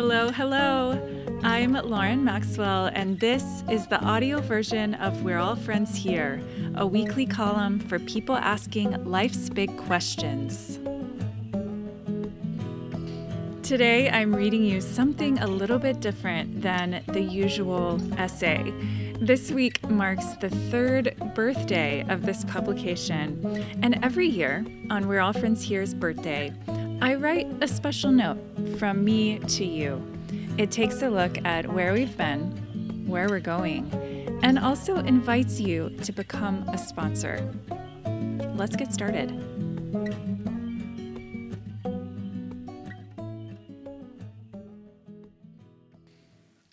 Hello, hello. I'm Lauren Maxwell, and this is the audio version of We're All Friends Here, a weekly column for people asking life's big questions. Today, I'm reading you something a little bit different than the usual essay. This week marks the third birthday of this publication, and every year, on We're All Friends Here's birthday, I write a special note from me to you. It takes a look at where we've been, where we're going, and also invites you to become a sponsor. Let's get started.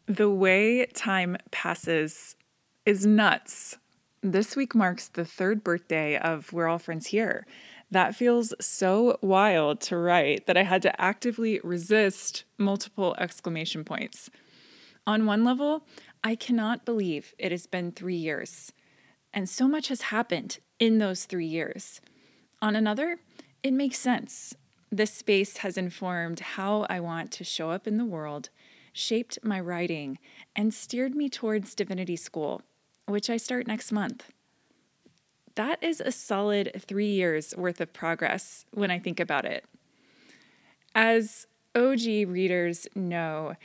The way time passes is nuts. This week marks the third birthday of We're All Friends Here. That feels so wild to write that I had to actively resist multiple exclamation points. On one level, I cannot believe it has been three years, and so much has happened in those three years. On another, it makes sense. This space has informed how I want to show up in the world, shaped my writing, and steered me towards divinity school, which I start next month that is a solid three years worth of progress when I think about it. As OG readers know,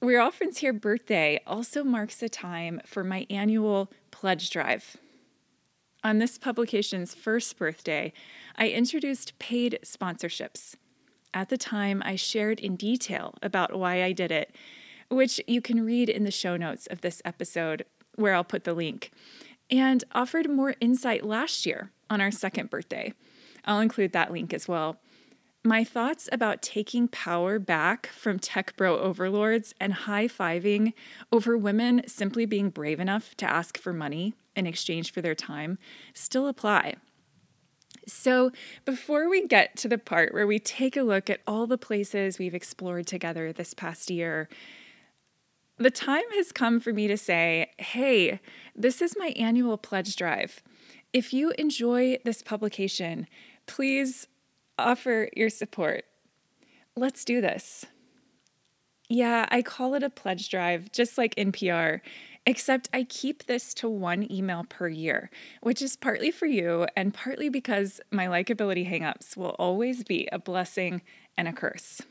We're All Friends Here birthday also marks a time for my annual pledge drive. On this publication's first birthday, I introduced paid sponsorships. At the time, I shared in detail about why I did it, which you can read in the show notes of this episode, where I'll put the link and offered more insight last year on our second birthday. I'll include that link as well. My thoughts about taking power back from tech bro overlords and high fiving over women simply being brave enough to ask for money in exchange for their time still apply. So, before we get to the part where we take a look at all the places we've explored together this past year, the time has come for me to say, hey, this is my annual pledge drive. If you enjoy this publication, please offer your support. Let's do this. Yeah, I call it a pledge drive, just like NPR, except I keep this to one email per year, which is partly for you and partly because my likability hangups will always be a blessing and a curse.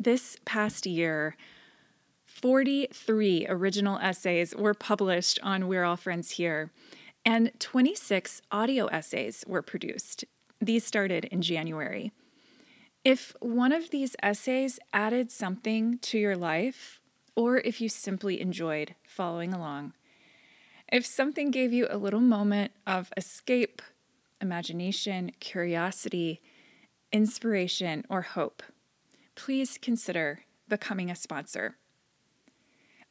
This past year, 43 original essays were published on We're All Friends Here, and 26 audio essays were produced. These started in January. If one of these essays added something to your life, or if you simply enjoyed following along, if something gave you a little moment of escape, imagination, curiosity, inspiration, or hope, please consider becoming a sponsor.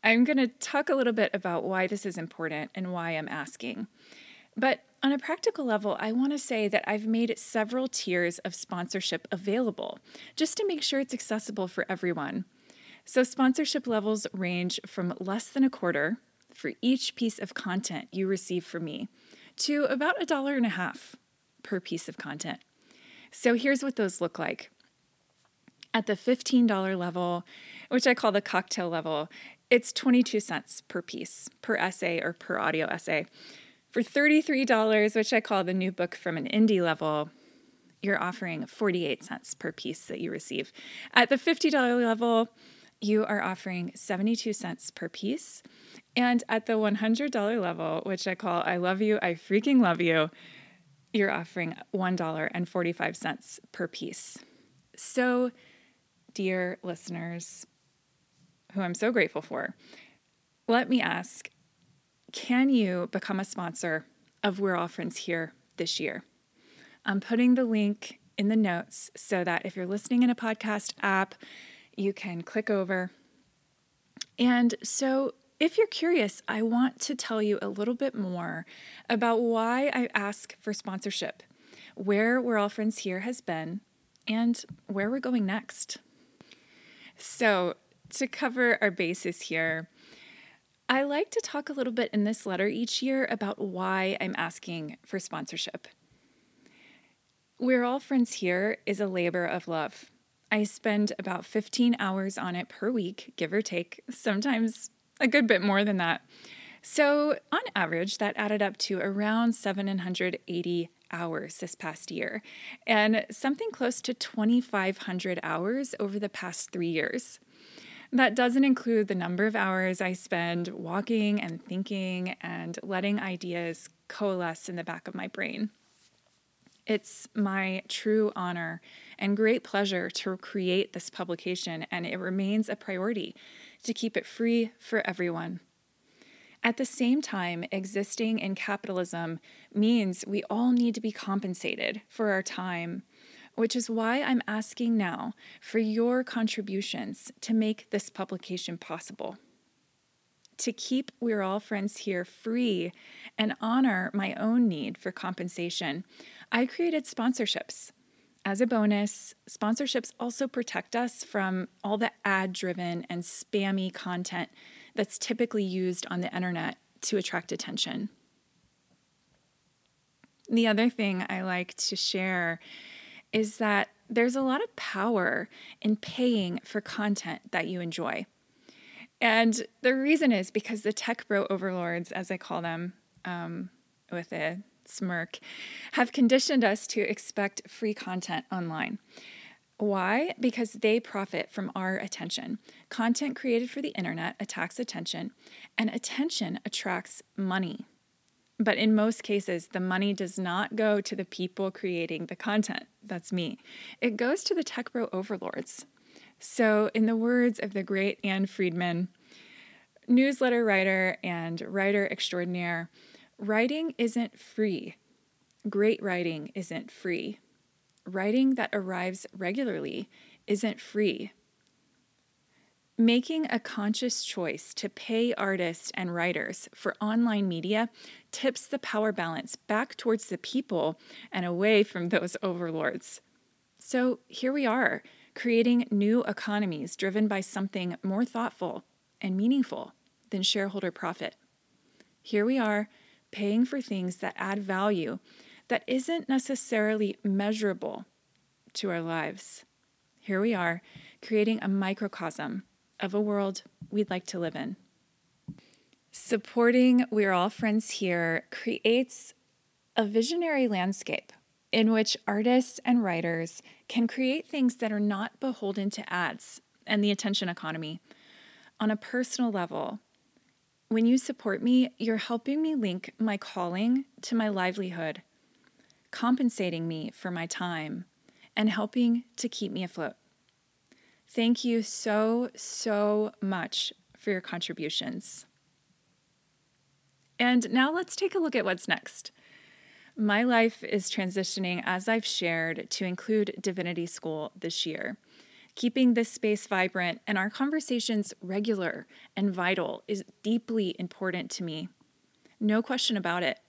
I'm going to talk a little bit about why this is important and why I'm asking. But on a practical level, I want to say that I've made several tiers of sponsorship available just to make sure it's accessible for everyone. So, sponsorship levels range from less than a quarter for each piece of content you receive from me to about a dollar and a half per piece of content. So, here's what those look like. At the $15 level, which I call the cocktail level, it's 22 cents per piece, per essay or per audio essay. For $33, which I call the new book from an indie level, you're offering 48 cents per piece that you receive. At the $50 level, you are offering 72 cents per piece. And at the $100 level, which I call I love you, I freaking love you, you're offering $1.45 per piece. So, dear listeners, who I'm so grateful for, let me ask can you become a sponsor of We're All Friends Here this year? I'm putting the link in the notes so that if you're listening in a podcast app, you can click over. And so, if you're curious, I want to tell you a little bit more about why I ask for sponsorship, where We're All Friends Here has been, and where we're going next. So, to cover our bases here, I like to talk a little bit in this letter each year about why I'm asking for sponsorship. We're All Friends Here is a labor of love. I spend about 15 hours on it per week, give or take, sometimes a good bit more than that. So, on average, that added up to around 780 hours this past year and something close to 2,500 hours over the past three years. That doesn't include the number of hours I spend walking and thinking and letting ideas coalesce in the back of my brain. It's my true honor and great pleasure to create this publication, and it remains a priority to keep it free for everyone. At the same time, existing in capitalism means we all need to be compensated for our time, which is why I'm asking now for your contributions to make this publication possible. To keep We're All Friends Here free and honor my own need for compensation, I created sponsorships. As a bonus, sponsorships also protect us from all the ad driven and spammy content that's typically used on the internet to attract attention. The other thing I like to share is that there's a lot of power in paying for content that you enjoy. And the reason is because the tech bro overlords, as I call them um, with a smirk, have conditioned us to expect free content online. Why? Because they profit from our attention. Content created for the internet attacks attention, and attention attracts money. But in most cases, the money does not go to the people creating the content. That's me. It goes to the tech bro overlords. So, in the words of the great Ann Friedman, newsletter writer and writer extraordinaire, writing isn't free. Great writing isn't free writing that arrives regularly isn't free. Making a conscious choice to pay artists and writers for online media tips the power balance back towards the people and away from those overlords. So here we are, creating new economies driven by something more thoughtful and meaningful than shareholder profit. Here we are, paying for things that add value that isn't necessarily measurable to our lives. Here we are, creating a microcosm of a world we'd like to live in. Supporting We're All Friends Here creates a visionary landscape in which artists and writers can create things that are not beholden to ads and the attention economy. On a personal level, when you support me, you're helping me link my calling to my livelihood compensating me for my time, and helping to keep me afloat. Thank you so, so much for your contributions. And now let's take a look at what's next. My life is transitioning, as I've shared, to include Divinity School this year. Keeping this space vibrant and our conversations regular and vital is deeply important to me. No question about it.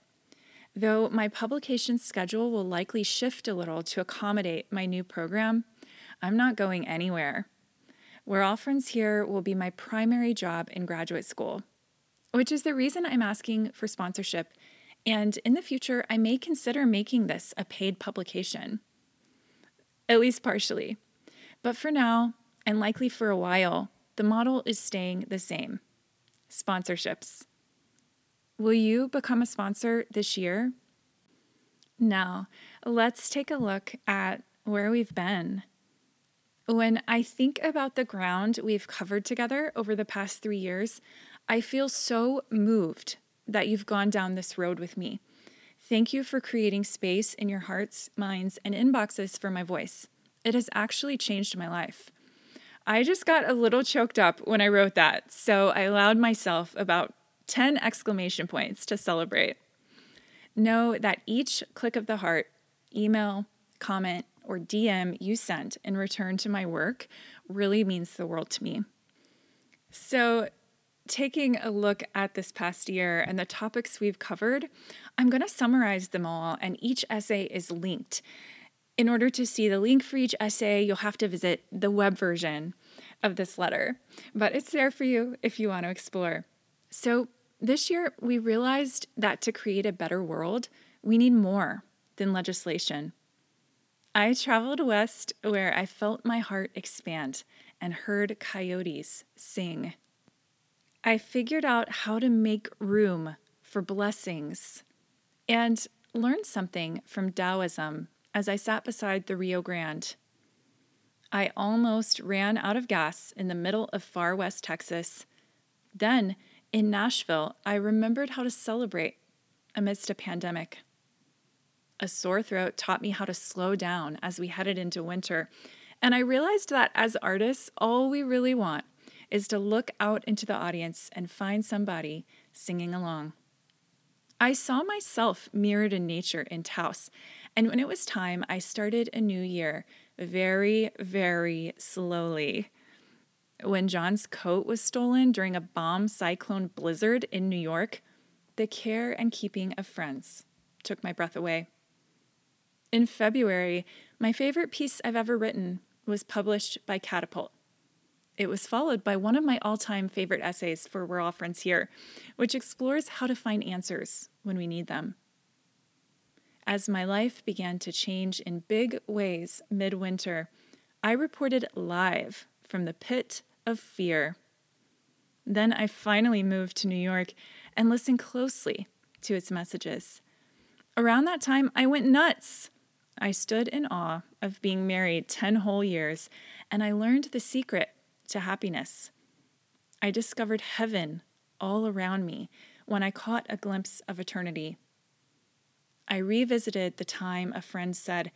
Though my publication schedule will likely shift a little to accommodate my new program, I'm not going anywhere. We're All Friends Here will be my primary job in graduate school, which is the reason I'm asking for sponsorship. And in the future, I may consider making this a paid publication, at least partially. But for now, and likely for a while, the model is staying the same sponsorships. Will you become a sponsor this year? Now, let's take a look at where we've been. When I think about the ground we've covered together over the past three years, I feel so moved that you've gone down this road with me. Thank you for creating space in your hearts, minds, and inboxes for my voice. It has actually changed my life. I just got a little choked up when I wrote that, so I allowed myself about 10 exclamation points to celebrate. Know that each click of the heart, email, comment, or DM you sent in return to my work really means the world to me. So, taking a look at this past year and the topics we've covered, I'm going to summarize them all, and each essay is linked. In order to see the link for each essay, you'll have to visit the web version of this letter, but it's there for you if you want to explore. So, this year, we realized that to create a better world, we need more than legislation. I traveled west where I felt my heart expand and heard coyotes sing. I figured out how to make room for blessings and learned something from Taoism as I sat beside the Rio Grande. I almost ran out of gas in the middle of far west Texas. Then, in Nashville, I remembered how to celebrate amidst a pandemic. A sore throat taught me how to slow down as we headed into winter, and I realized that as artists, all we really want is to look out into the audience and find somebody singing along. I saw myself mirrored in nature in Taos, and when it was time, I started a new year very, very slowly. When John's coat was stolen during a bomb cyclone blizzard in New York, the care and keeping of friends took my breath away. In February, my favorite piece I've ever written was published by Catapult. It was followed by one of my all time favorite essays for We're All Friends Here, which explores how to find answers when we need them. As my life began to change in big ways midwinter, I reported live from the pit of fear. Then I finally moved to New York and listened closely to its messages. Around that time, I went nuts. I stood in awe of being married 10 whole years, and I learned the secret to happiness. I discovered heaven all around me when I caught a glimpse of eternity. I revisited the time a friend said,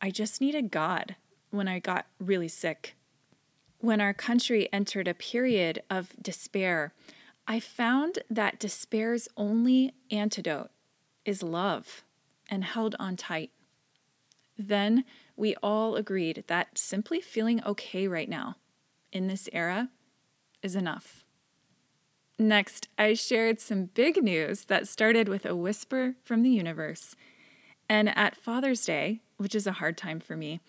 I just needed God when I got really sick. When our country entered a period of despair, I found that despair's only antidote is love and held on tight. Then we all agreed that simply feeling okay right now in this era is enough. Next, I shared some big news that started with a whisper from the universe. And at Father's Day, which is a hard time for me,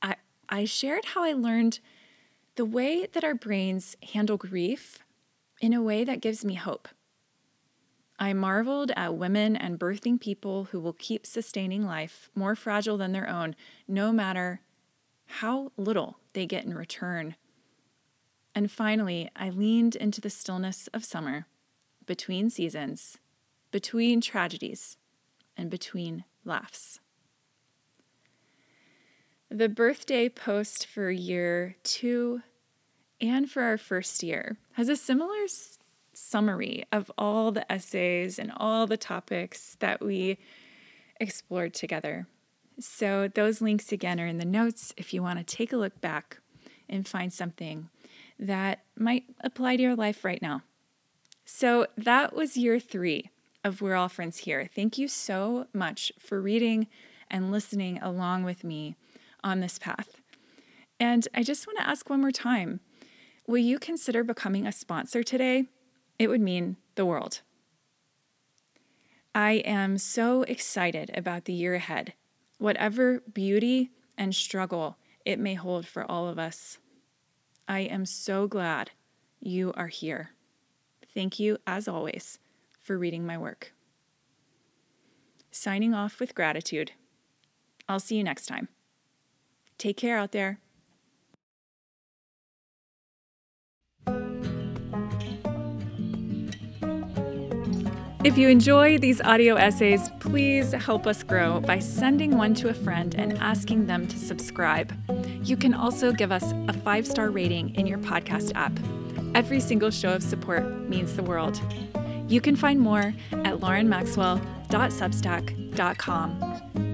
I, I shared how I learned the way that our brains handle grief in a way that gives me hope. I marveled at women and birthing people who will keep sustaining life more fragile than their own, no matter how little they get in return and finally, I leaned into the stillness of summer, between seasons, between tragedies, and between laughs. The birthday post for year two and for our first year has a similar summary of all the essays and all the topics that we explored together. So, those links again are in the notes if you want to take a look back and find something that might apply to your life right now. So that was year three of We're All Friends Here. Thank you so much for reading and listening along with me on this path. And I just want to ask one more time will you consider becoming a sponsor today? It would mean the world. I am so excited about the year ahead, whatever beauty and struggle it may hold for all of us. I am so glad you are here. Thank you, as always, for reading my work. Signing off with gratitude. I'll see you next time. Take care out there. If you enjoy these audio essays, please help us grow by sending one to a friend and asking them to subscribe. You can also give us a five star rating in your podcast app. Every single show of support means the world. You can find more at laurenmaxwell.substack.com.